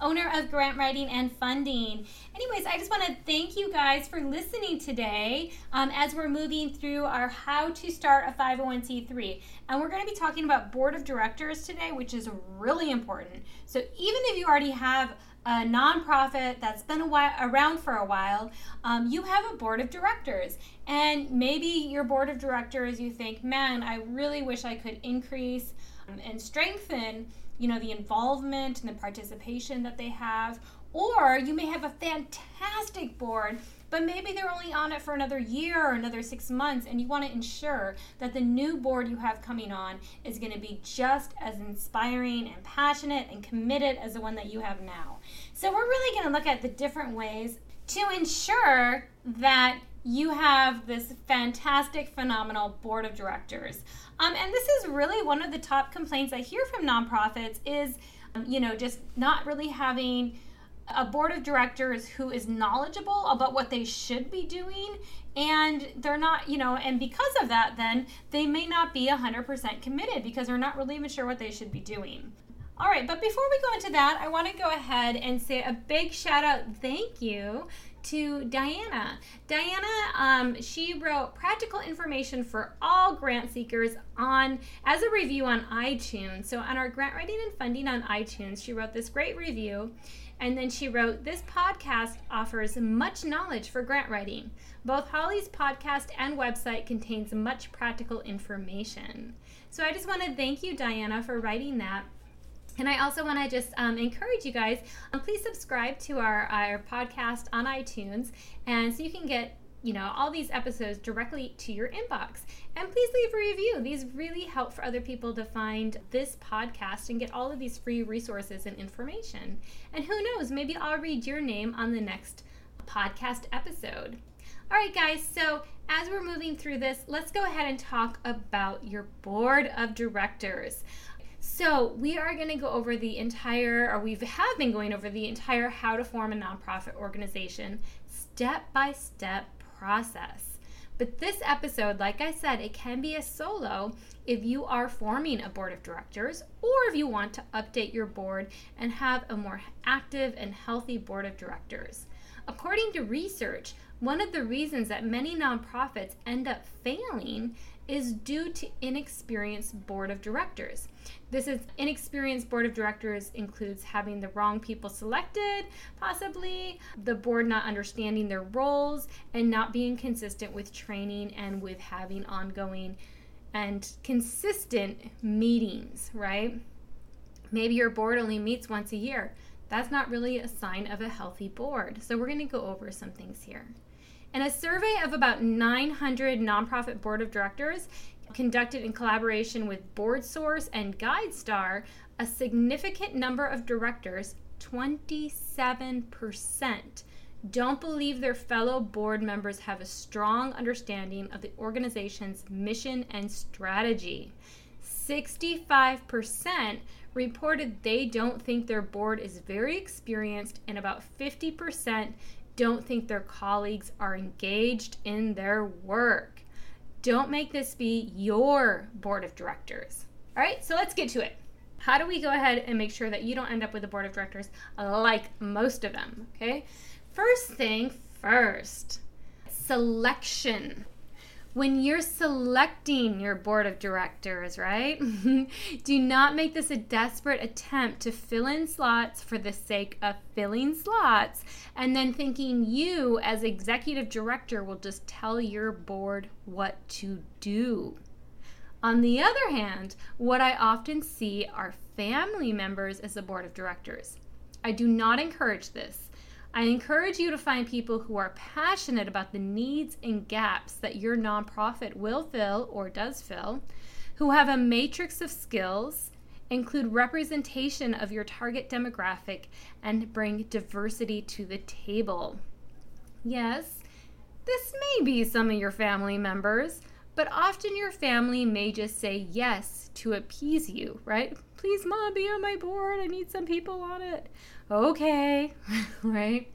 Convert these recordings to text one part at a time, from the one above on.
owner of Grant Writing and Funding. Anyways, I just want to thank you guys for listening today um, as we're moving through our How to Start a 501c3. And we're going to be talking about board of directors today, which is really important. So even if you already have a nonprofit that's been while, around for a while, um, you have a board of directors. And maybe your board of directors, you think, man, I really wish I could increase and strengthen you know the involvement and the participation that they have. Or you may have a fantastic board but maybe they're only on it for another year or another six months and you want to ensure that the new board you have coming on is going to be just as inspiring and passionate and committed as the one that you have now. So we're really going to look at the different ways to ensure that you have this fantastic, phenomenal board of directors. Um, and this is really one of the top complaints I hear from nonprofits is, um, you know, just not really having a board of directors who is knowledgeable about what they should be doing and they're not you know and because of that then they may not be 100% committed because they're not really even sure what they should be doing all right but before we go into that i want to go ahead and say a big shout out thank you to Diana. Diana, um, she wrote practical information for all grant seekers on as a review on iTunes. So on our grant writing and funding on iTunes, she wrote this great review. And then she wrote, This podcast offers much knowledge for grant writing. Both Holly's podcast and website contains much practical information. So I just want to thank you, Diana, for writing that. And I also want to just um, encourage you guys, um, please subscribe to our, our podcast on iTunes, and so you can get you know all these episodes directly to your inbox. And please leave a review. These really help for other people to find this podcast and get all of these free resources and information. And who knows maybe i'll read your name on the next podcast episode. All right guys so as we're moving through this let's go ahead and talk about your board of directors so, we are going to go over the entire, or we have been going over the entire how to form a nonprofit organization step by step process. But this episode, like I said, it can be a solo if you are forming a board of directors or if you want to update your board and have a more active and healthy board of directors. According to research, one of the reasons that many nonprofits end up failing is due to inexperienced board of directors. This is inexperienced board of directors includes having the wrong people selected, possibly, the board not understanding their roles, and not being consistent with training and with having ongoing and consistent meetings, right? Maybe your board only meets once a year. That's not really a sign of a healthy board. So, we're going to go over some things here. In a survey of about 900 nonprofit board of directors conducted in collaboration with BoardSource and GuideStar, a significant number of directors, 27%, don't believe their fellow board members have a strong understanding of the organization's mission and strategy. 65% reported they don't think their board is very experienced, and about 50% don't think their colleagues are engaged in their work. Don't make this be your board of directors. All right, so let's get to it. How do we go ahead and make sure that you don't end up with a board of directors like most of them? Okay, first thing first selection when you're selecting your board of directors, right? Do not make this a desperate attempt to fill in slots for the sake of filling slots and then thinking you, as executive director, will just tell your board what to do. On the other hand, what I often see are family members as the board of directors. I do not encourage this. I encourage you to find people who are passionate about the needs and gaps that your nonprofit will fill or does fill, who have a matrix of skills, include representation of your target demographic, and bring diversity to the table. Yes, This may be some of your family members, but often your family may just say yes to appease you, right? Please, mom, be on my board. I need some people on it. Okay, right?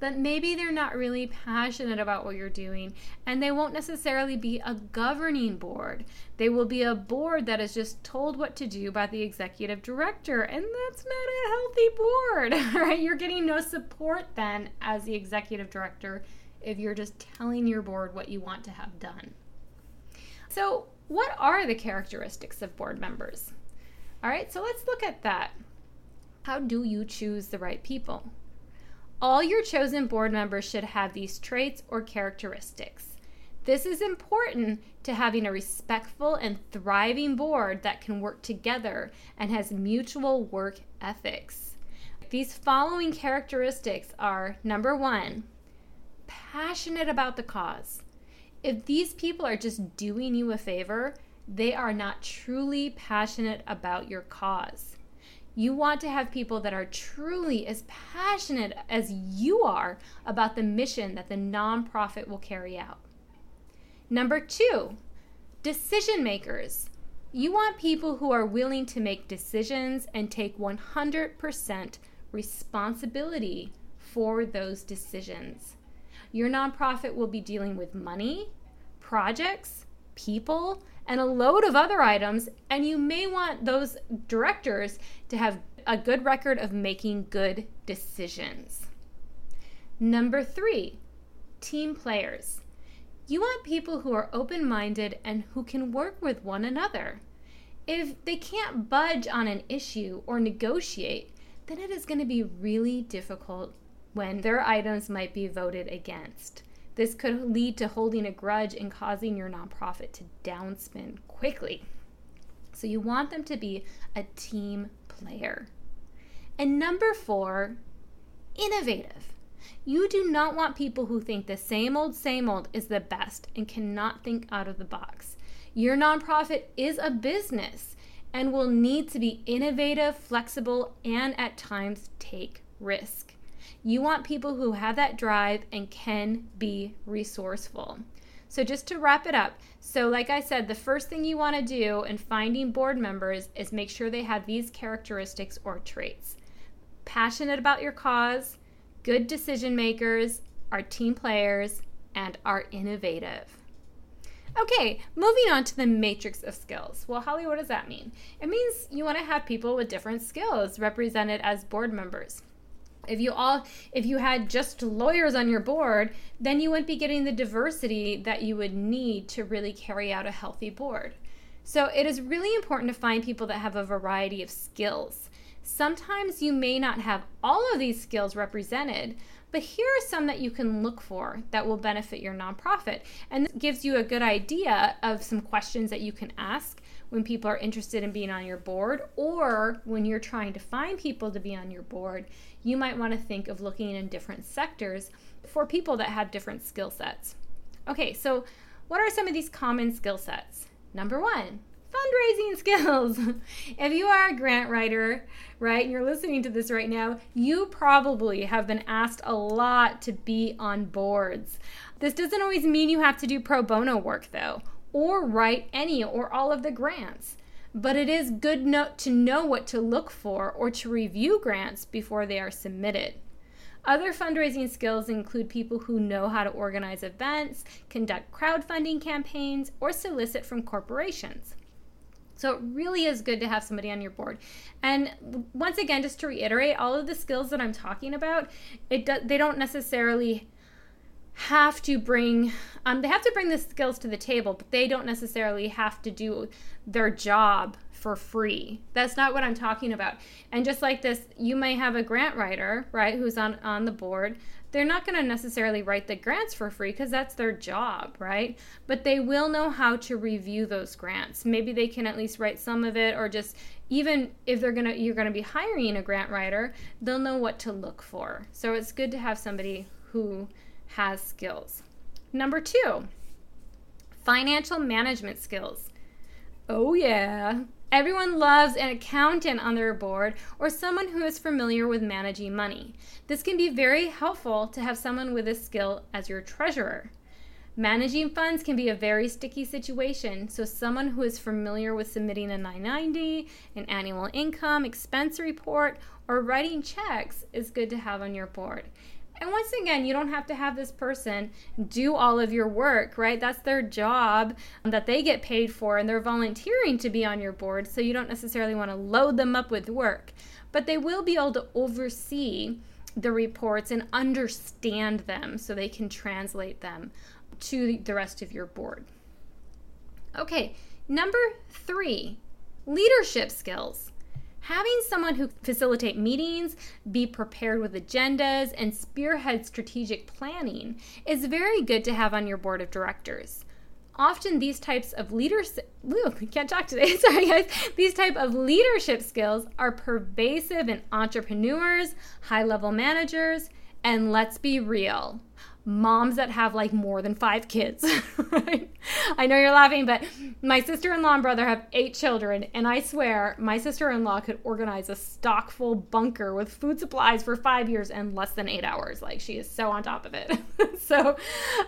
But maybe they're not really passionate about what you're doing, and they won't necessarily be a governing board. They will be a board that is just told what to do by the executive director, and that's not a healthy board, right? You're getting no support then as the executive director if you're just telling your board what you want to have done. So, what are the characteristics of board members? All right, so let's look at that. How do you choose the right people? All your chosen board members should have these traits or characteristics. This is important to having a respectful and thriving board that can work together and has mutual work ethics. These following characteristics are number one, passionate about the cause. If these people are just doing you a favor, they are not truly passionate about your cause. You want to have people that are truly as passionate as you are about the mission that the nonprofit will carry out. Number two, decision makers. You want people who are willing to make decisions and take 100% responsibility for those decisions. Your nonprofit will be dealing with money, projects, people, and a load of other items, and you may want those directors to have a good record of making good decisions. Number three, team players. You want people who are open minded and who can work with one another. If they can't budge on an issue or negotiate, then it is going to be really difficult when their items might be voted against. This could lead to holding a grudge and causing your nonprofit to downspin quickly. So you want them to be a team player. And number four, innovative. You do not want people who think the same old, same old is the best and cannot think out of the box. Your nonprofit is a business and will need to be innovative, flexible, and at times take risk. You want people who have that drive and can be resourceful. So, just to wrap it up, so like I said, the first thing you want to do in finding board members is make sure they have these characteristics or traits passionate about your cause, good decision makers, are team players, and are innovative. Okay, moving on to the matrix of skills. Well, Holly, what does that mean? It means you want to have people with different skills represented as board members if you all if you had just lawyers on your board then you wouldn't be getting the diversity that you would need to really carry out a healthy board. So it is really important to find people that have a variety of skills. Sometimes you may not have all of these skills represented but here are some that you can look for that will benefit your nonprofit. And this gives you a good idea of some questions that you can ask when people are interested in being on your board or when you're trying to find people to be on your board, you might want to think of looking in different sectors for people that have different skill sets. Okay, so what are some of these common skill sets? Number one, fundraising skills. if you are a grant writer, right, and you're listening to this right now, you probably have been asked a lot to be on boards. This doesn't always mean you have to do pro bono work, though or write any or all of the grants. But it is good no- to know what to look for or to review grants before they are submitted. Other fundraising skills include people who know how to organize events, conduct crowdfunding campaigns, or solicit from corporations. So it really is good to have somebody on your board. And once again, just to reiterate, all of the skills that I'm talking about, it do, they don't necessarily have to bring um, they have to bring the skills to the table but they don't necessarily have to do their job for free. That's not what i'm talking about. And just like this you may have a grant writer right who's on on the board. They're not going to necessarily write the grants for free because that's their job right? But they will know how to review those grants. Maybe they can at least write some of it or just even if they're to you're going to be hiring a grant writer they'll know what to look for. So it's good to have somebody who has skills. Number two, financial management skills. Oh, yeah. Everyone loves an accountant on their board or someone who is familiar with managing money. This can be very helpful to have someone with this skill as your treasurer. Managing funds can be a very sticky situation, so someone who is familiar with submitting a 990, an annual income, expense report, or writing checks is good to have on your board. And once again, you don't have to have this person do all of your work, right? That's their job that they get paid for, and they're volunteering to be on your board, so you don't necessarily want to load them up with work. But they will be able to oversee the reports and understand them so they can translate them to the rest of your board. Okay, number three leadership skills. Having someone who facilitate meetings, be prepared with agendas, and spearhead strategic planning is very good to have on your board of directors. Often these types of leadership woo, can't talk today. Sorry guys. These type of leadership skills are pervasive in entrepreneurs, high-level managers, and let's be real, moms that have like more than five kids. right? I know you're laughing, but my sister in law and brother have eight children, and I swear my sister in law could organize a stock full bunker with food supplies for five years in less than eight hours. Like she is so on top of it. so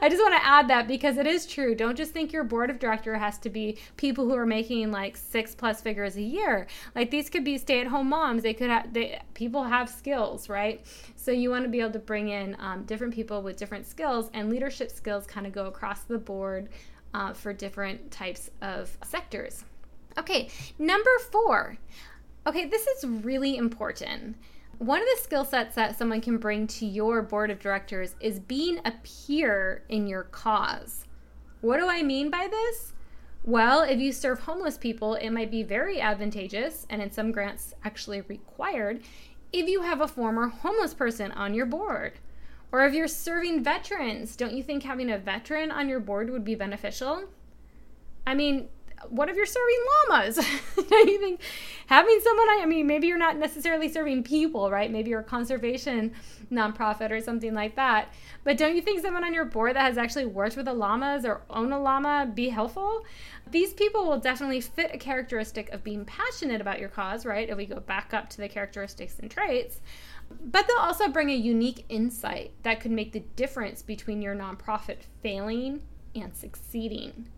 I just want to add that because it is true. Don't just think your board of director has to be people who are making like six plus figures a year. Like these could be stay at home moms. They could have, they, people have skills, right? So you want to be able to bring in um, different people with different skills, and leadership skills kind of go across the board uh, for different types of sectors. Okay, number four. Okay, this is really important. One of the skill sets that someone can bring to your board of directors is being a peer in your cause. What do I mean by this? Well, if you serve homeless people, it might be very advantageous, and in some grants, actually required, if you have a former homeless person on your board. Or if you're serving veterans, don't you think having a veteran on your board would be beneficial? I mean, what if you're serving llamas? you think having someone, I mean, maybe you're not necessarily serving people, right? Maybe you're a conservation nonprofit or something like that. But don't you think someone on your board that has actually worked with the llamas or own a llama be helpful? These people will definitely fit a characteristic of being passionate about your cause, right? If we go back up to the characteristics and traits. But they'll also bring a unique insight that could make the difference between your nonprofit failing and succeeding.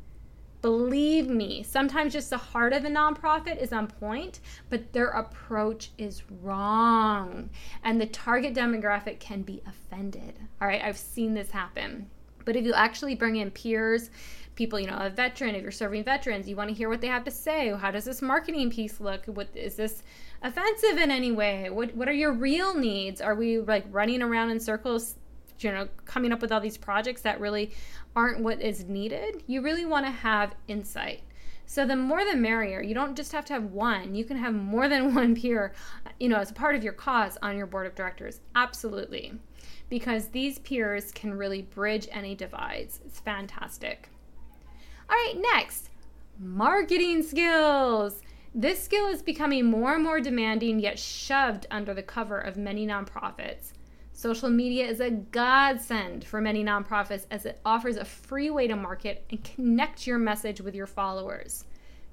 Believe me, sometimes just the heart of a nonprofit is on point, but their approach is wrong. And the target demographic can be offended. All right, I've seen this happen. But if you actually bring in peers, people, you know, a veteran, if you're serving veterans, you want to hear what they have to say. How does this marketing piece look? What is this offensive in any way? What what are your real needs? Are we like running around in circles, you know, coming up with all these projects that really aren't what is needed? You really want to have insight. So the more the merrier. You don't just have to have one. You can have more than one peer, you know, as a part of your cause on your board of directors. Absolutely. Because these peers can really bridge any divides. It's fantastic. All right, next, marketing skills. This skill is becoming more and more demanding, yet shoved under the cover of many nonprofits. Social media is a godsend for many nonprofits as it offers a free way to market and connect your message with your followers.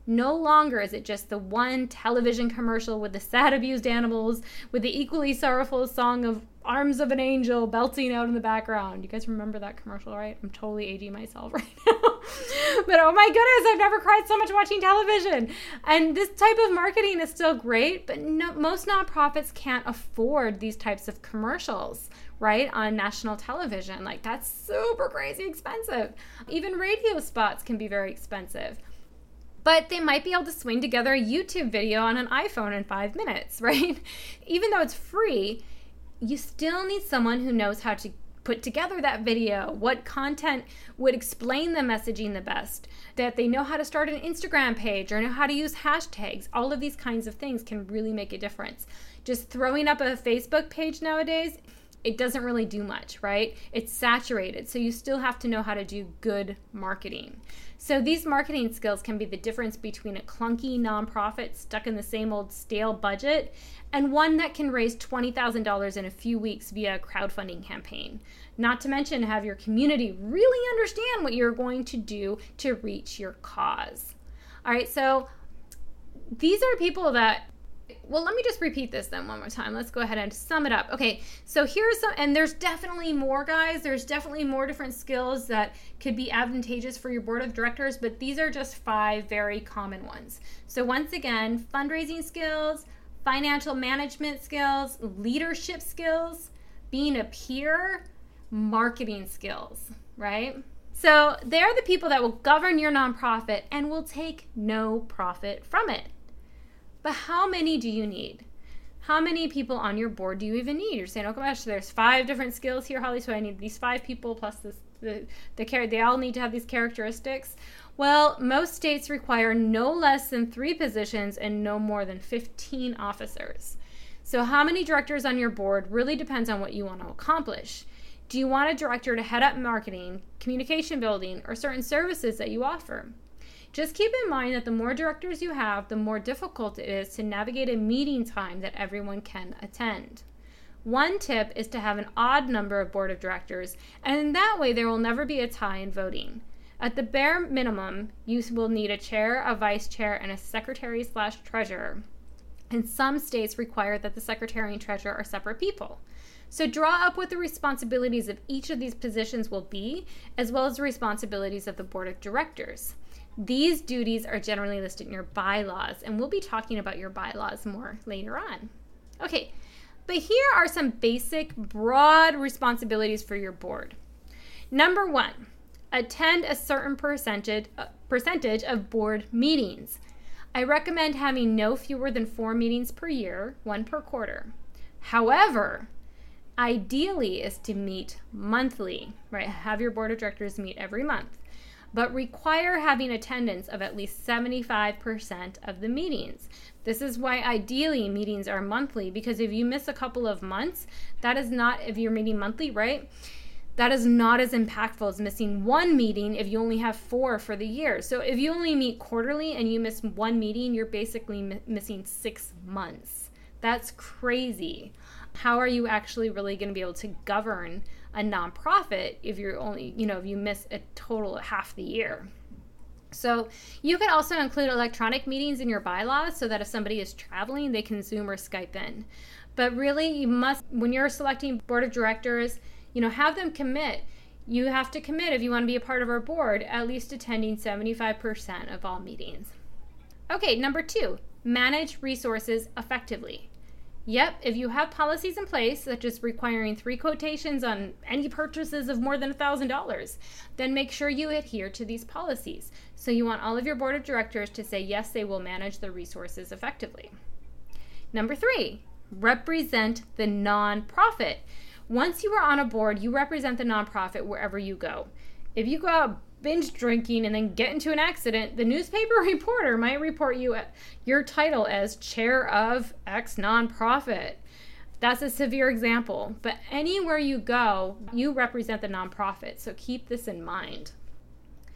No longer is it just the one television commercial with the sad abused animals with the equally sorrowful song of Arms of an Angel belting out in the background. You guys remember that commercial, right? I'm totally aging myself right now. but oh my goodness, I've never cried so much watching television. And this type of marketing is still great, but no, most nonprofits can't afford these types of commercials, right? On national television. Like, that's super crazy expensive. Even radio spots can be very expensive but they might be able to swing together a YouTube video on an iPhone in five minutes, right? Even though it's free, you still need someone who knows how to put together that video, what content would explain the messaging the best, that they know how to start an Instagram page or know how to use hashtags. All of these kinds of things can really make a difference. Just throwing up a Facebook page nowadays, it doesn't really do much, right? It's saturated. So you still have to know how to do good marketing. So these marketing skills can be the difference between a clunky nonprofit stuck in the same old stale budget and one that can raise $20,000 in a few weeks via a crowdfunding campaign. Not to mention have your community really understand what you're going to do to reach your cause. All right, so these are people that well, let me just repeat this then one more time. Let's go ahead and sum it up. Okay, so here's some, and there's definitely more, guys. There's definitely more different skills that could be advantageous for your board of directors, but these are just five very common ones. So, once again, fundraising skills, financial management skills, leadership skills, being a peer, marketing skills, right? So, they're the people that will govern your nonprofit and will take no profit from it. But how many do you need? How many people on your board do you even need? You're saying, oh gosh, there's five different skills here, Holly, so I need these five people plus this the the they all need to have these characteristics. Well, most states require no less than three positions and no more than 15 officers. So, how many directors on your board really depends on what you want to accomplish. Do you want a director to head up marketing, communication building, or certain services that you offer? Just keep in mind that the more directors you have, the more difficult it is to navigate a meeting time that everyone can attend. One tip is to have an odd number of board of directors, and in that way, there will never be a tie in voting. At the bare minimum, you will need a chair, a vice chair, and a secretary slash treasurer. And some states require that the secretary and treasurer are separate people. So draw up what the responsibilities of each of these positions will be, as well as the responsibilities of the board of directors. These duties are generally listed in your bylaws, and we'll be talking about your bylaws more later on. Okay, but here are some basic, broad responsibilities for your board. Number one, attend a certain percentage, uh, percentage of board meetings. I recommend having no fewer than four meetings per year, one per quarter. However, ideally is to meet monthly, right? Have your board of directors meet every month but require having attendance of at least 75% of the meetings. This is why ideally meetings are monthly because if you miss a couple of months, that is not, if you're meeting monthly, right? That is not as impactful as missing one meeting if you only have four for the year. So if you only meet quarterly and you miss one meeting, you're basically missing six months. That's crazy. How are you actually really going to be able to govern a nonprofit if you're only, you know, if you miss a total of half the year. So you can also include electronic meetings in your bylaws so that if somebody is traveling, they can Zoom or Skype in. But really, you must, when you're selecting board of directors, you know, have them commit. You have to commit if you want to be a part of our board, at least attending 75% of all meetings. Okay, number two, manage resources effectively. Yep, if you have policies in place, such as requiring three quotations on any purchases of more than $1,000, then make sure you adhere to these policies. So you want all of your board of directors to say yes, they will manage the resources effectively. Number three, represent the nonprofit. Once you are on a board, you represent the nonprofit wherever you go. If you go out binge drinking and then get into an accident, the newspaper reporter might report you your title as chair of X nonprofit. That's a severe example, but anywhere you go, you represent the nonprofit, so keep this in mind.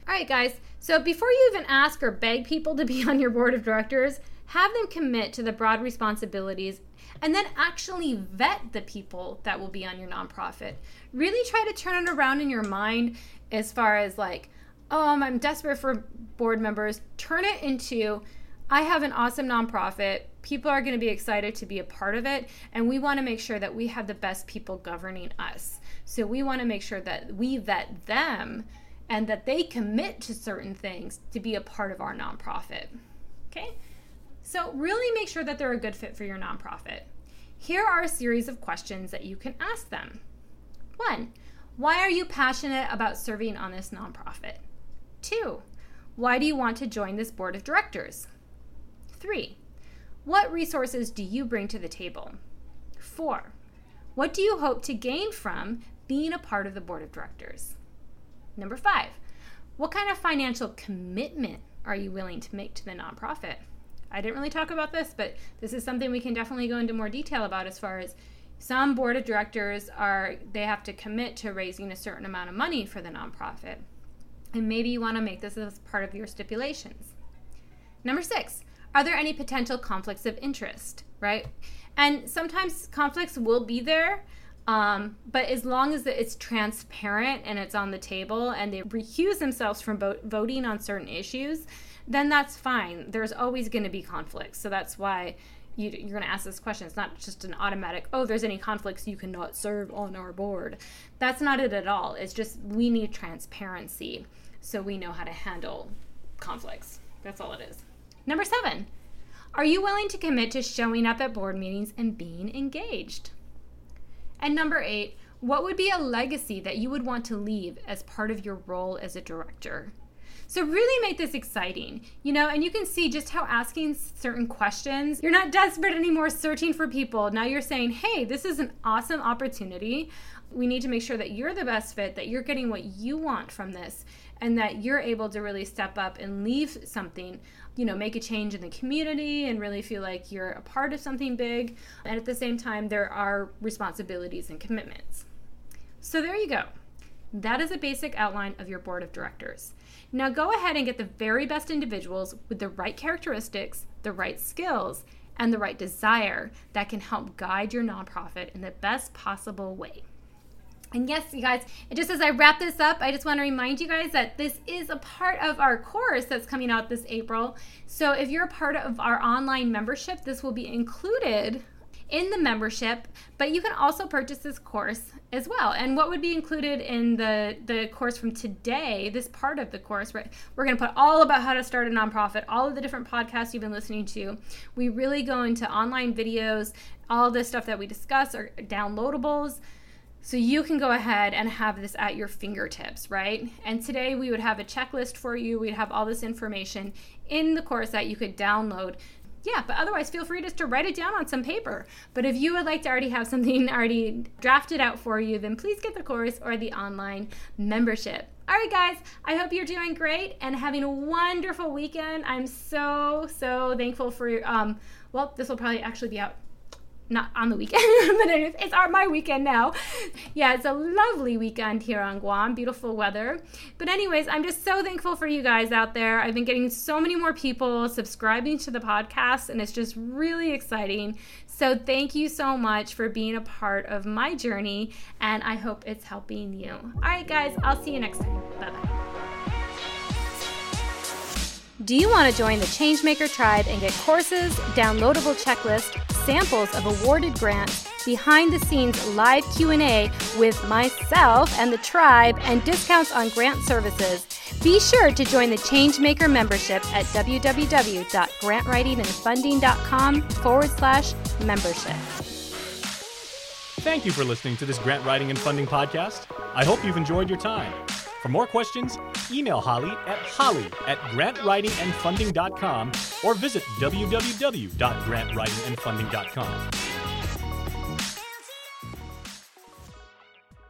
All right, guys, so before you even ask or beg people to be on your board of directors, have them commit to the broad responsibilities and then actually vet the people that will be on your nonprofit. Really try to turn it around in your mind as far as like, um, I'm desperate for board members. Turn it into, I have an awesome nonprofit. People are going to be excited to be a part of it. And we want to make sure that we have the best people governing us. So we want to make sure that we vet them and that they commit to certain things to be a part of our nonprofit. Okay? So really make sure that they're a good fit for your nonprofit. Here are a series of questions that you can ask them. One, why are you passionate about serving on this nonprofit? Two, why do you want to join this board of directors? Three, what resources do you bring to the table? Four, what do you hope to gain from being a part of the board of directors? Number five, what kind of financial commitment are you willing to make to the nonprofit? I didn't really talk about this, but this is something we can definitely go into more detail about as far as some board of directors are they have to commit to raising a certain amount of money for the nonprofit. And maybe you want to make this as part of your stipulations. Number 6, are there any potential conflicts of interest, right? And sometimes conflicts will be there, um, but as long as it's transparent and it's on the table and they recuse themselves from voting on certain issues, then that's fine. There's always going to be conflicts. So that's why you, you're going to ask this question. It's not just an automatic, oh, there's any conflicts you cannot serve on our board. That's not it at all. It's just we need transparency so we know how to handle conflicts. That's all it is. Number seven, are you willing to commit to showing up at board meetings and being engaged? And number eight, what would be a legacy that you would want to leave as part of your role as a director? So really make this exciting, you know, and you can see just how asking certain questions, you're not desperate anymore searching for people. Now you're saying, hey, this is an awesome opportunity. We need to make sure that you're the best fit, that you're getting what you want from this, and that you're able to really step up and leave something you know make a change in the community and really feel like you're a part of something big and at the same time there are responsibilities and commitments so there you go that is a basic outline of your board of directors now go ahead and get the very best individuals with the right characteristics, the right skills, and the right desire that can help guide your nonprofit in the best possible way. And yes, you guys, just as I wrap this up, I just want to remind you guys that this is a part of our course that's coming out this April. So if you're a part of our online membership, this will be included in the membership, but you can also purchase this course as well. And what would be included in the the course from today, this part of the course, right? We're going to put all about how to start a nonprofit, all of the different podcasts you've been listening to. We really go into online videos, all the stuff that we discuss are downloadables. So you can go ahead and have this at your fingertips, right? And today we would have a checklist for you. We'd have all this information in the course that you could download yeah, but otherwise, feel free just to write it down on some paper. But if you would like to already have something already drafted out for you, then please get the course or the online membership. All right, guys, I hope you're doing great and having a wonderful weekend. I'm so, so thankful for, um, well, this will probably actually be out not on the weekend, but it's, it's our, my weekend now. Yeah, it's a lovely weekend here on Guam, beautiful weather. But, anyways, I'm just so thankful for you guys out there. I've been getting so many more people subscribing to the podcast, and it's just really exciting. So, thank you so much for being a part of my journey, and I hope it's helping you. All right, guys, I'll see you next time. Bye bye. Do you want to join the Changemaker tribe and get courses, downloadable checklists, samples of awarded grants, behind the scenes live Q&A with myself and the tribe and discounts on grant services? Be sure to join the Changemaker membership at www.grantwritingandfunding.com forward slash membership. Thank you for listening to this grant writing and funding podcast. I hope you've enjoyed your time. For more questions, email Holly at holly at grantwritingandfunding.com or visit www.grantwritingandfunding.com.